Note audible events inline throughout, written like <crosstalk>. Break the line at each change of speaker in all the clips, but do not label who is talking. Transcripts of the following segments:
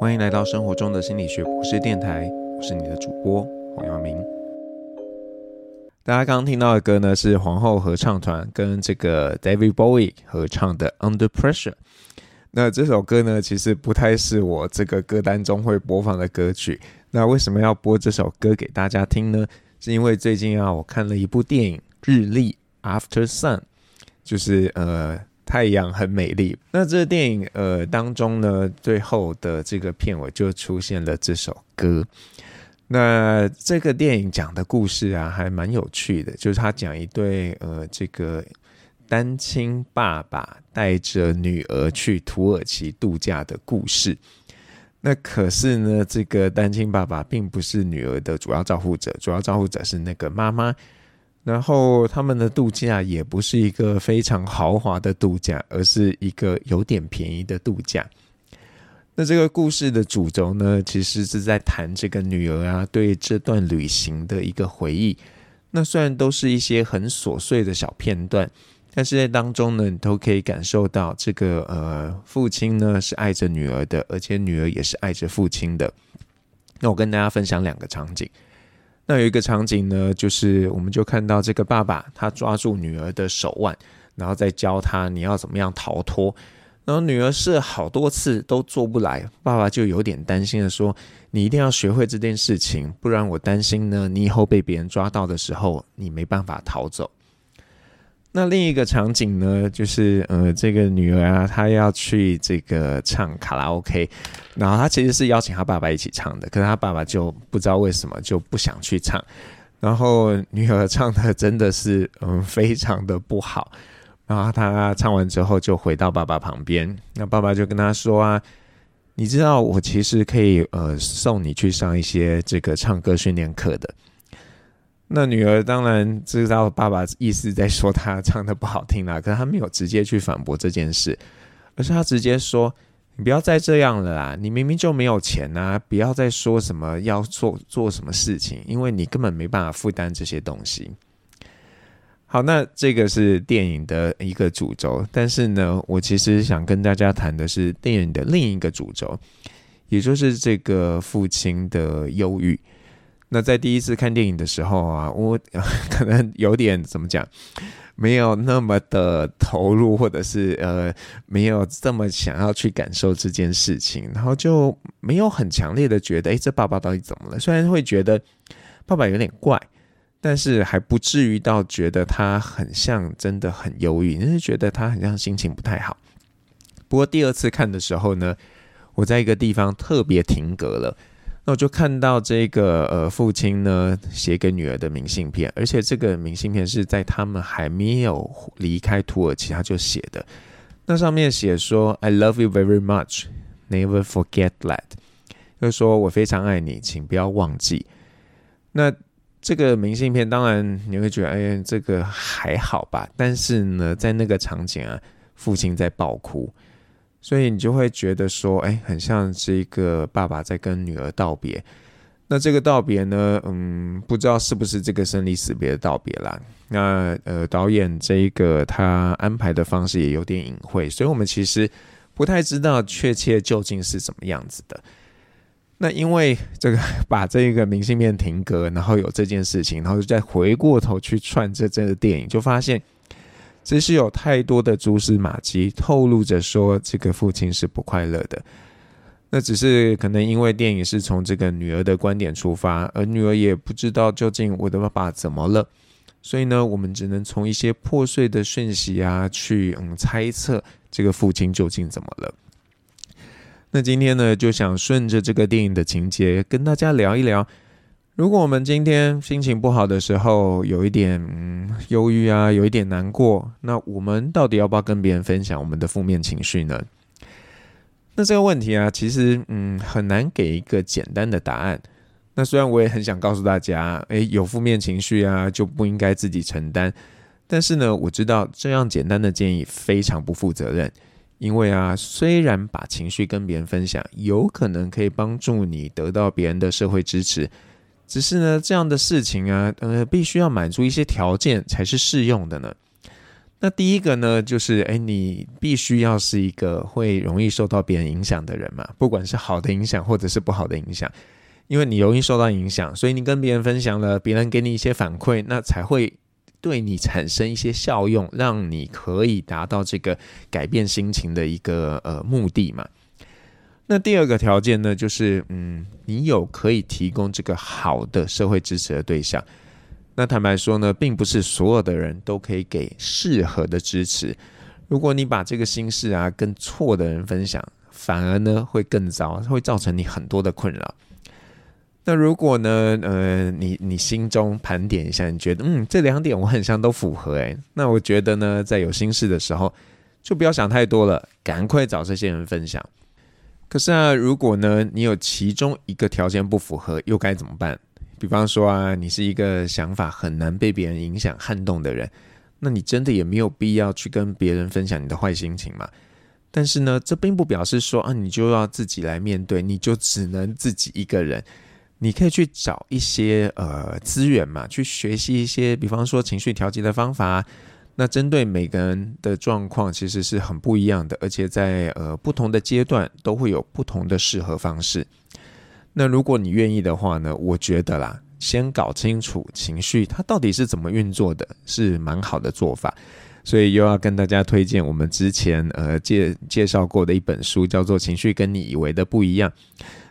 欢迎来到生活中的心理学博士电台，我是你的主播黄耀明。大家刚刚听到的歌呢，是皇后合唱团跟这个 David Bowie 合唱的《Under Pressure》。那这首歌呢，其实不太是我这个歌单中会播放的歌曲。那为什么要播这首歌给大家听呢？是因为最近啊，我看了一部电影《日历 After Sun》，就是呃。太阳很美丽。那这个电影呃当中呢，最后的这个片尾就出现了这首歌。那这个电影讲的故事啊，还蛮有趣的，就是他讲一对呃这个单亲爸爸带着女儿去土耳其度假的故事。那可是呢，这个单亲爸爸并不是女儿的主要照顾者，主要照顾者是那个妈妈。然后他们的度假也不是一个非常豪华的度假，而是一个有点便宜的度假。那这个故事的主轴呢，其实是在谈这个女儿啊对这段旅行的一个回忆。那虽然都是一些很琐碎的小片段，但是在当中呢，你都可以感受到这个呃父亲呢是爱着女儿的，而且女儿也是爱着父亲的。那我跟大家分享两个场景。那有一个场景呢，就是我们就看到这个爸爸，他抓住女儿的手腕，然后再教她你要怎么样逃脱。然后女儿试了好多次都做不来，爸爸就有点担心的说：“你一定要学会这件事情，不然我担心呢，你以后被别人抓到的时候，你没办法逃走。”那另一个场景呢，就是呃，这个女儿啊，她要去这个唱卡拉 OK，然后她其实是邀请她爸爸一起唱的，可是她爸爸就不知道为什么就不想去唱，然后女儿唱的真的是嗯非常的不好，然后她唱完之后就回到爸爸旁边，那爸爸就跟她说啊，你知道我其实可以呃送你去上一些这个唱歌训练课的。那女儿当然知道爸爸意思在说她唱得不好听啦，<laughs> 可是她没有直接去反驳这件事，而是她直接说：“你不要再这样了啦，你明明就没有钱啊，不要再说什么要做做什么事情，因为你根本没办法负担这些东西。”好，那这个是电影的一个主轴，但是呢，我其实想跟大家谈的是电影的另一个主轴，也就是这个父亲的忧郁。那在第一次看电影的时候啊，我 <laughs> 可能有点怎么讲，没有那么的投入，或者是呃，没有这么想要去感受这件事情，然后就没有很强烈的觉得，诶，这爸爸到底怎么了？虽然会觉得爸爸有点怪，但是还不至于到觉得他很像真的很忧郁，就是觉得他很像心情不太好。不过第二次看的时候呢，我在一个地方特别停格了。那我就看到这个呃父亲呢写给女儿的明信片，而且这个明信片是在他们还没有离开土耳其他就写的。那上面写说 “I love you very much, never forget that”，就是说我非常爱你，请不要忘记。那这个明信片当然你会觉得，哎呀，这个还好吧？但是呢，在那个场景啊，父亲在爆哭。所以你就会觉得说，哎，很像这个爸爸在跟女儿道别。那这个道别呢，嗯，不知道是不是这个生离死别的道别啦。那呃，导演这一个他安排的方式也有点隐晦，所以我们其实不太知道确切究竟是怎么样子的。那因为这个 <laughs> 把这个明信片停格，然后有这件事情，然后再回过头去串这这个电影，就发现。其实有太多的蛛丝马迹透露着说，这个父亲是不快乐的。那只是可能因为电影是从这个女儿的观点出发，而女儿也不知道究竟我的爸爸怎么了，所以呢，我们只能从一些破碎的讯息啊，去嗯猜测这个父亲究竟怎么了。那今天呢，就想顺着这个电影的情节跟大家聊一聊。如果我们今天心情不好的时候，有一点嗯忧郁啊，有一点难过，那我们到底要不要跟别人分享我们的负面情绪呢？那这个问题啊，其实嗯很难给一个简单的答案。那虽然我也很想告诉大家，诶，有负面情绪啊就不应该自己承担，但是呢，我知道这样简单的建议非常不负责任，因为啊，虽然把情绪跟别人分享，有可能可以帮助你得到别人的社会支持。只是呢，这样的事情啊，呃，必须要满足一些条件才是适用的呢。那第一个呢，就是诶，你必须要是一个会容易受到别人影响的人嘛，不管是好的影响或者是不好的影响，因为你容易受到影响，所以你跟别人分享了，别人给你一些反馈，那才会对你产生一些效用，让你可以达到这个改变心情的一个呃目的嘛。那第二个条件呢，就是嗯，你有可以提供这个好的社会支持的对象。那坦白说呢，并不是所有的人都可以给适合的支持。如果你把这个心事啊跟错的人分享，反而呢会更糟，会造成你很多的困扰。那如果呢，呃，你你心中盘点一下，你觉得嗯这两点我很像都符合诶，那我觉得呢，在有心事的时候，就不要想太多了，赶快找这些人分享。可是啊，如果呢你有其中一个条件不符合，又该怎么办？比方说啊，你是一个想法很难被别人影响撼动的人，那你真的也没有必要去跟别人分享你的坏心情嘛。但是呢，这并不表示说啊，你就要自己来面对，你就只能自己一个人。你可以去找一些呃资源嘛，去学习一些，比方说情绪调节的方法。那针对每个人的状况，其实是很不一样的，而且在呃不同的阶段都会有不同的适合方式。那如果你愿意的话呢，我觉得啦，先搞清楚情绪它到底是怎么运作的，是蛮好的做法。所以又要跟大家推荐我们之前呃介介绍过的一本书，叫做《情绪跟你以为的不一样》。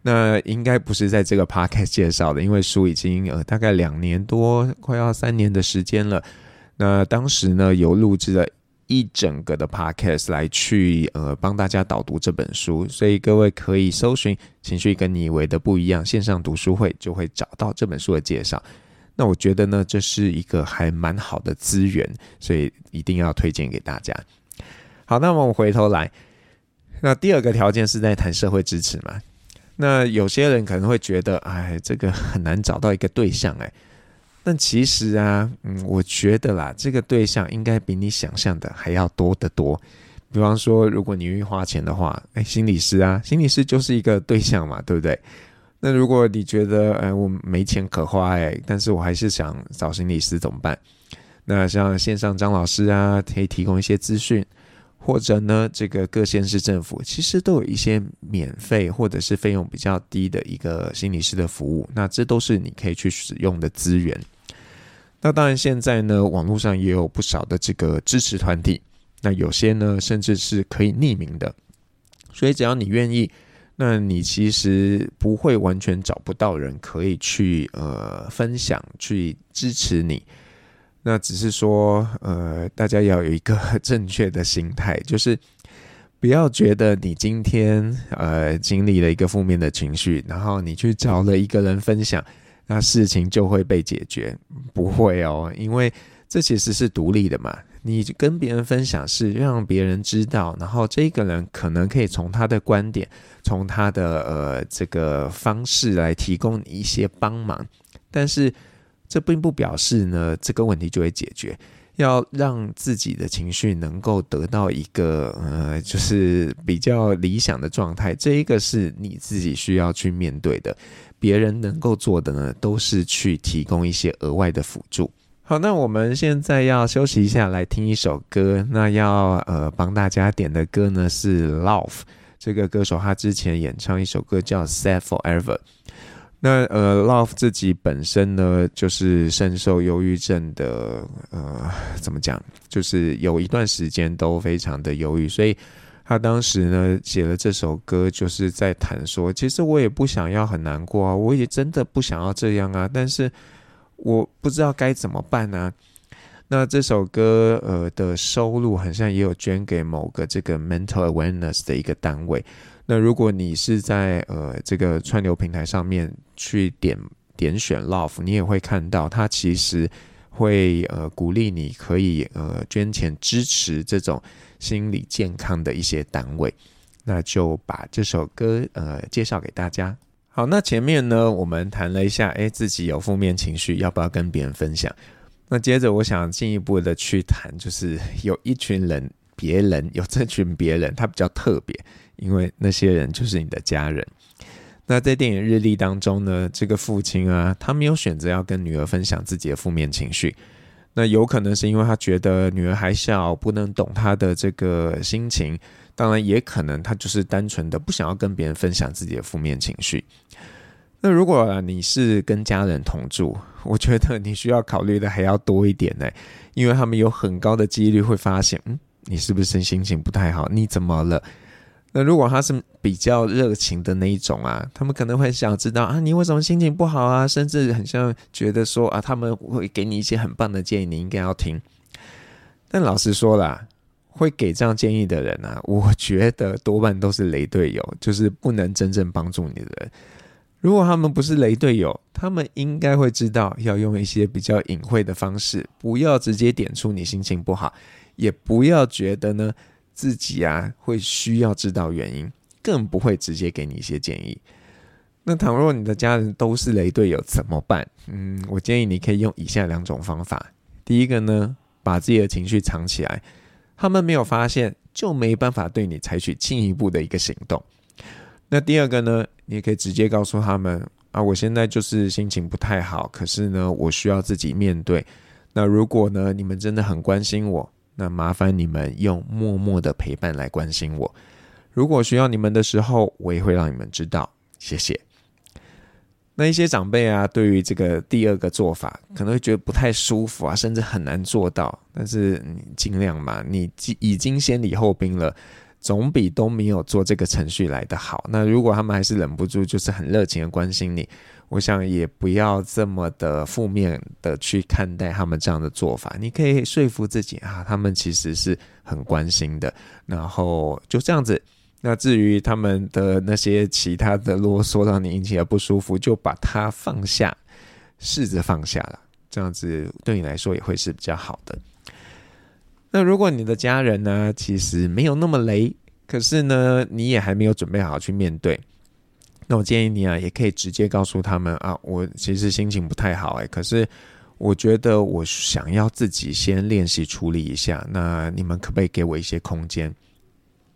那应该不是在这个 <laughs> podcast 介绍的，因为书已经呃大概两年多，快要三年的时间了。那当时呢，有录制了。一整个的 podcast 来去呃帮大家导读这本书，所以各位可以搜寻“情绪跟你以为的不一样”线上读书会，就会找到这本书的介绍。那我觉得呢，这是一个还蛮好的资源，所以一定要推荐给大家。好，那么我们回头来，那第二个条件是在谈社会支持嘛？那有些人可能会觉得，哎，这个很难找到一个对象，哎。但其实啊，嗯，我觉得啦，这个对象应该比你想象的还要多得多。比方说，如果你愿意花钱的话，哎，心理师啊，心理师就是一个对象嘛，对不对？那如果你觉得，哎，我没钱可花，哎，但是我还是想找心理师怎么办？那像线上张老师啊，可以提供一些资讯，或者呢，这个各县市政府其实都有一些免费或者是费用比较低的一个心理师的服务，那这都是你可以去使用的资源。那当然，现在呢，网络上也有不少的这个支持团体。那有些呢，甚至是可以匿名的。所以只要你愿意，那你其实不会完全找不到人可以去呃分享、去支持你。那只是说，呃，大家要有一个 <laughs> 正确的心态，就是不要觉得你今天呃经历了一个负面的情绪，然后你去找了一个人分享。那事情就会被解决？不会哦，因为这其实是独立的嘛。你跟别人分享是让别人知道，然后这个人可能可以从他的观点，从他的呃这个方式来提供你一些帮忙。但是这并不表示呢这个问题就会解决。要让自己的情绪能够得到一个呃就是比较理想的状态，这一个是你自己需要去面对的。别人能够做的呢，都是去提供一些额外的辅助。好，那我们现在要休息一下，来听一首歌。那要呃帮大家点的歌呢是 Love，这个歌手，他之前演唱一首歌叫 Sad Forever。那呃，Love 自己本身呢，就是深受忧郁症的，呃，怎么讲，就是有一段时间都非常的忧郁，所以。他当时呢写了这首歌，就是在谈说，其实我也不想要很难过啊，我也真的不想要这样啊，但是我不知道该怎么办呢、那这首歌呃的收入好像也有捐给某个这个 mental awareness 的一个单位。那如果你是在呃这个串流平台上面去点点选 love，你也会看到它其实会呃鼓励你可以呃捐钱支持这种。心理健康的一些单位，那就把这首歌呃介绍给大家。好，那前面呢，我们谈了一下，诶，自己有负面情绪，要不要跟别人分享？那接着我想进一步的去谈，就是有一群人，别人有这群别人，他比较特别，因为那些人就是你的家人。那在电影日历当中呢，这个父亲啊，他没有选择要跟女儿分享自己的负面情绪。那有可能是因为他觉得女儿还小，不能懂他的这个心情。当然，也可能他就是单纯的不想要跟别人分享自己的负面情绪。那如果你是跟家人同住，我觉得你需要考虑的还要多一点呢，因为他们有很高的几率会发现，嗯，你是不是心情不太好？你怎么了？那如果他是比较热情的那一种啊，他们可能会想知道啊，你为什么心情不好啊？甚至很像觉得说啊，他们会给你一些很棒的建议，你应该要听。但老实说啦，会给这样建议的人啊，我觉得多半都是雷队友，就是不能真正帮助你的人。如果他们不是雷队友，他们应该会知道要用一些比较隐晦的方式，不要直接点出你心情不好，也不要觉得呢。自己啊，会需要知道原因，更不会直接给你一些建议。那倘若你的家人都是雷队友怎么办？嗯，我建议你可以用以下两种方法。第一个呢，把自己的情绪藏起来，他们没有发现，就没办法对你采取进一步的一个行动。那第二个呢，你也可以直接告诉他们啊，我现在就是心情不太好，可是呢，我需要自己面对。那如果呢，你们真的很关心我。那麻烦你们用默默的陪伴来关心我。如果需要你们的时候，我也会让你们知道。谢谢。那一些长辈啊，对于这个第二个做法，可能会觉得不太舒服啊，甚至很难做到。但是你尽量嘛，你已经先礼后兵了。总比都没有做这个程序来得好。那如果他们还是忍不住，就是很热情的关心你，我想也不要这么的负面的去看待他们这样的做法。你可以说服自己啊，他们其实是很关心的。然后就这样子。那至于他们的那些其他的啰嗦，让你引起了不舒服，就把它放下，试着放下了。这样子对你来说也会是比较好的。那如果你的家人呢，其实没有那么雷，可是呢，你也还没有准备好去面对，那我建议你啊，也可以直接告诉他们啊，我其实心情不太好哎，可是我觉得我想要自己先练习处理一下，那你们可不可以给我一些空间？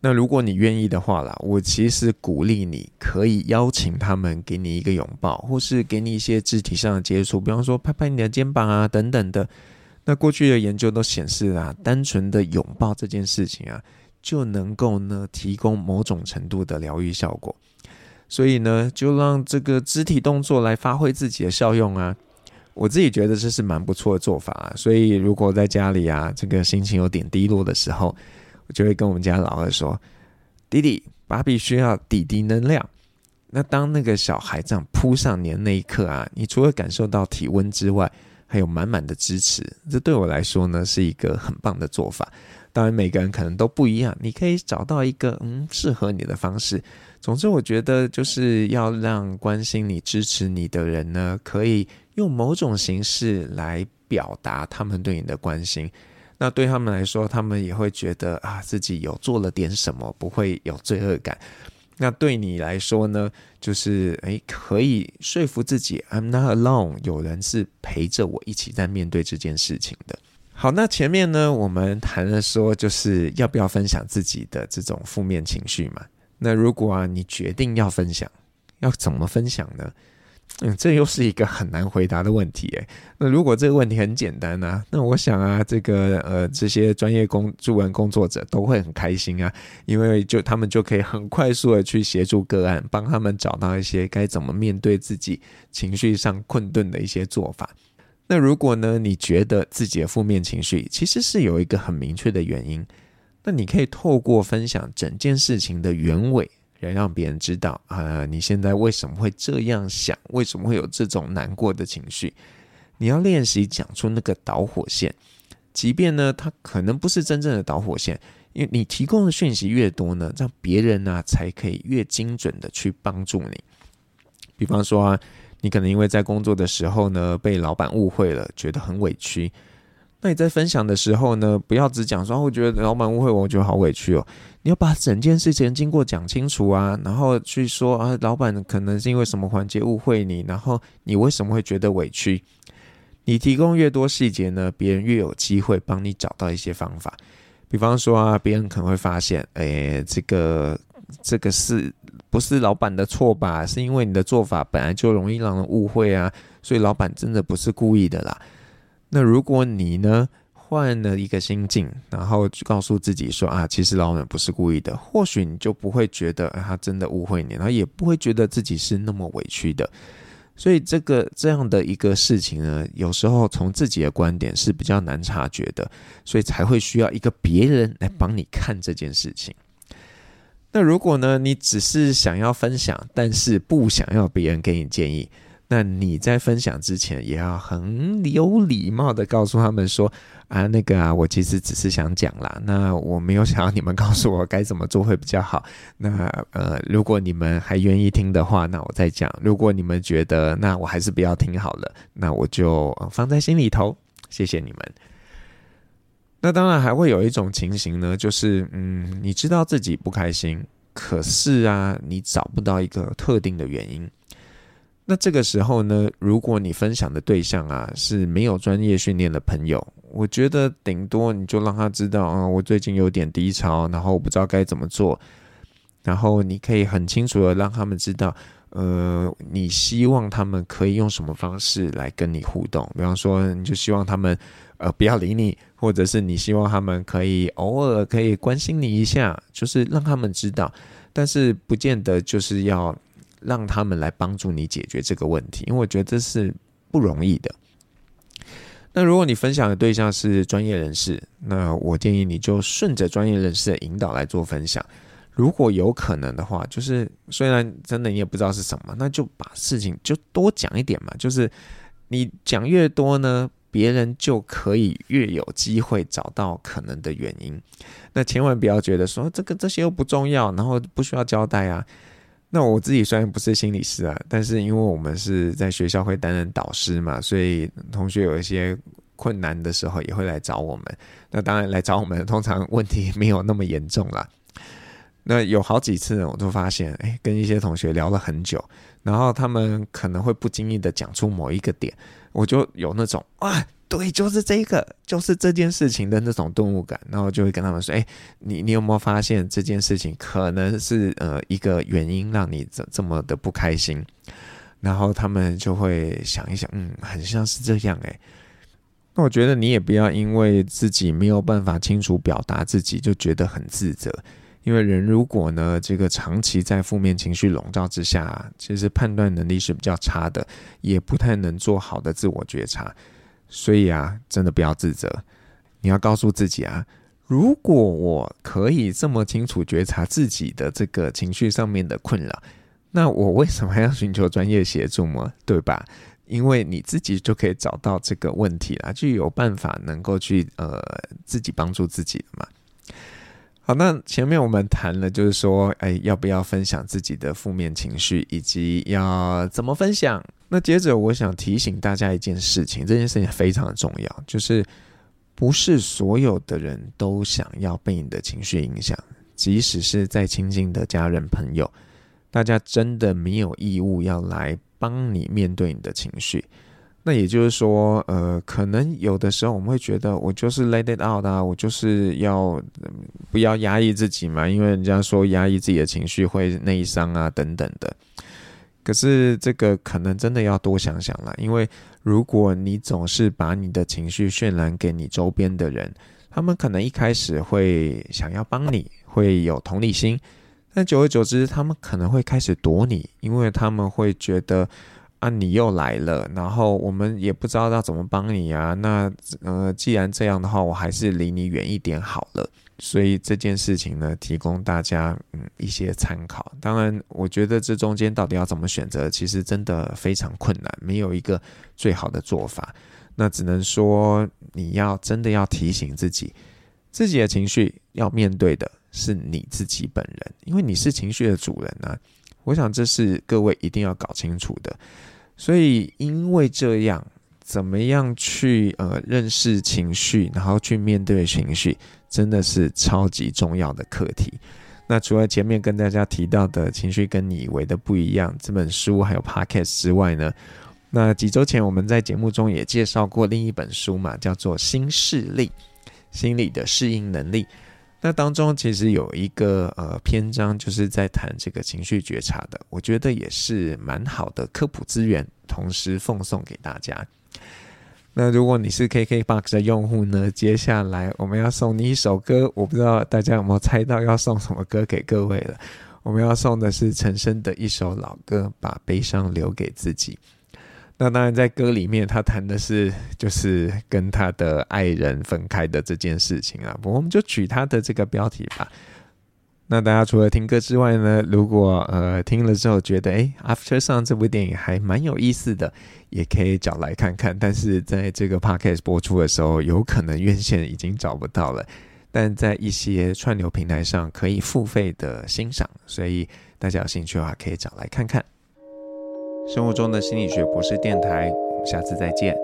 那如果你愿意的话啦，我其实鼓励你可以邀请他们给你一个拥抱，或是给你一些肢体上的接触，比方说拍拍你的肩膀啊，等等的。那过去的研究都显示啊，单纯的拥抱这件事情啊，就能够呢提供某种程度的疗愈效果。所以呢，就让这个肢体动作来发挥自己的效用啊。我自己觉得这是蛮不错的做法啊。所以如果在家里啊，这个心情有点低落的时候，我就会跟我们家老二说：“弟弟，芭比需要弟弟能量。”那当那个小孩这样扑上你的那一刻啊，你除了感受到体温之外，还有满满的支持，这对我来说呢是一个很棒的做法。当然，每个人可能都不一样，你可以找到一个嗯适合你的方式。总之，我觉得就是要让关心你、支持你的人呢，可以用某种形式来表达他们对你的关心。那对他们来说，他们也会觉得啊自己有做了点什么，不会有罪恶感。那对你来说呢，就是诶，可以说服自己，I'm not alone，有人是陪着我一起在面对这件事情的。好，那前面呢，我们谈了说，就是要不要分享自己的这种负面情绪嘛？那如果啊，你决定要分享，要怎么分享呢？嗯，这又是一个很难回答的问题诶。那如果这个问题很简单呢？那我想啊，这个呃，这些专业工助人工作者都会很开心啊，因为就他们就可以很快速的去协助个案，帮他们找到一些该怎么面对自己情绪上困顿的一些做法。那如果呢，你觉得自己的负面情绪其实是有一个很明确的原因，那你可以透过分享整件事情的原委。来让别人知道啊、呃，你现在为什么会这样想？为什么会有这种难过的情绪？你要练习讲出那个导火线，即便呢，它可能不是真正的导火线，因为你提供的讯息越多呢，让别人呢、才可以越精准的去帮助你。比方说啊，你可能因为在工作的时候呢，被老板误会了，觉得很委屈。那你在分享的时候呢，不要只讲说，我觉得老板误会我，我觉得好委屈哦。你要把整件事情经过讲清楚啊，然后去说啊，老板可能是因为什么环节误会你，然后你为什么会觉得委屈？你提供越多细节呢，别人越有机会帮你找到一些方法。比方说啊，别人可能会发现，哎，这个这个是不是老板的错吧？是因为你的做法本来就容易让人误会啊，所以老板真的不是故意的啦。那如果你呢，换了一个心境，然后告诉自己说啊，其实老板不是故意的，或许你就不会觉得他真的误会你，然后也不会觉得自己是那么委屈的。所以这个这样的一个事情呢，有时候从自己的观点是比较难察觉的，所以才会需要一个别人来帮你看这件事情。那如果呢，你只是想要分享，但是不想要别人给你建议。那你在分享之前，也要很有礼貌的告诉他们说啊，那个啊，我其实只是想讲啦，那我没有想要你们告诉我该怎么做会比较好。那呃，如果你们还愿意听的话，那我再讲；如果你们觉得那我还是不要听好了，那我就放在心里头。谢谢你们。那当然还会有一种情形呢，就是嗯，你知道自己不开心，可是啊，你找不到一个特定的原因。那这个时候呢，如果你分享的对象啊是没有专业训练的朋友，我觉得顶多你就让他知道啊，我最近有点低潮，然后我不知道该怎么做，然后你可以很清楚的让他们知道，呃，你希望他们可以用什么方式来跟你互动，比方说你就希望他们呃不要理你，或者是你希望他们可以偶尔可以关心你一下，就是让他们知道，但是不见得就是要。让他们来帮助你解决这个问题，因为我觉得这是不容易的。那如果你分享的对象是专业人士，那我建议你就顺着专业人士的引导来做分享。如果有可能的话，就是虽然真的你也不知道是什么，那就把事情就多讲一点嘛。就是你讲越多呢，别人就可以越有机会找到可能的原因。那千万不要觉得说这个这些又不重要，然后不需要交代啊。那我自己虽然不是心理师啊，但是因为我们是在学校会担任导师嘛，所以同学有一些困难的时候也会来找我们。那当然来找我们，通常问题没有那么严重啦。那有好几次呢，我就发现，哎，跟一些同学聊了很久，然后他们可能会不经意的讲出某一个点，我就有那种啊。对，就是这个，就是这件事情的那种顿悟感，然后就会跟他们说：“哎，你你有没有发现这件事情可能是呃一个原因让你这这么的不开心？”然后他们就会想一想，嗯，很像是这样哎。那我觉得你也不要因为自己没有办法清楚表达自己就觉得很自责，因为人如果呢这个长期在负面情绪笼罩之下，其实判断能力是比较差的，也不太能做好的自我觉察。所以啊，真的不要自责。你要告诉自己啊，如果我可以这么清楚觉察自己的这个情绪上面的困扰，那我为什么还要寻求专业协助吗？对吧？因为你自己就可以找到这个问题啦，就有办法能够去呃自己帮助自己的嘛。好，那前面我们谈了，就是说，哎，要不要分享自己的负面情绪，以及要怎么分享？那接着，我想提醒大家一件事情，这件事情非常重要，就是不是所有的人都想要被你的情绪影响，即使是再亲近的家人朋友，大家真的没有义务要来帮你面对你的情绪。那也就是说，呃，可能有的时候我们会觉得，我就是 let it out 啊，我就是要不要压抑自己嘛，因为人家说压抑自己的情绪会内伤啊，等等的。可是这个可能真的要多想想了，因为如果你总是把你的情绪渲染给你周边的人，他们可能一开始会想要帮你，会有同理心，但久而久之，他们可能会开始躲你，因为他们会觉得。啊，你又来了，然后我们也不知道要怎么帮你啊。那呃，既然这样的话，我还是离你远一点好了。所以这件事情呢，提供大家嗯一些参考。当然，我觉得这中间到底要怎么选择，其实真的非常困难，没有一个最好的做法。那只能说，你要真的要提醒自己，自己的情绪要面对的是你自己本人，因为你是情绪的主人啊。我想这是各位一定要搞清楚的，所以因为这样，怎么样去呃认识情绪，然后去面对情绪，真的是超级重要的课题。那除了前面跟大家提到的情绪跟你以为的不一样这本书，还有 Podcast 之外呢，那几周前我们在节目中也介绍过另一本书嘛，叫做《新视力》，心理的适应能力。那当中其实有一个呃篇章，就是在谈这个情绪觉察的，我觉得也是蛮好的科普资源，同时奉送给大家。那如果你是 KKBOX 的用户呢，接下来我们要送你一首歌，我不知道大家有没有猜到要送什么歌给各位了。我们要送的是陈升的一首老歌，把悲伤留给自己。那当然，在歌里面他谈的是就是跟他的爱人分开的这件事情啊。不我们就取他的这个标题吧。那大家除了听歌之外呢，如果呃听了之后觉得诶 Aftersun 这部电影还蛮有意思的，也可以找来看看。但是在这个 Podcast 播出的时候，有可能院线已经找不到了，但在一些串流平台上可以付费的欣赏，所以大家有兴趣的话可以找来看看。生活中的心理学博士电台，我们下次再见。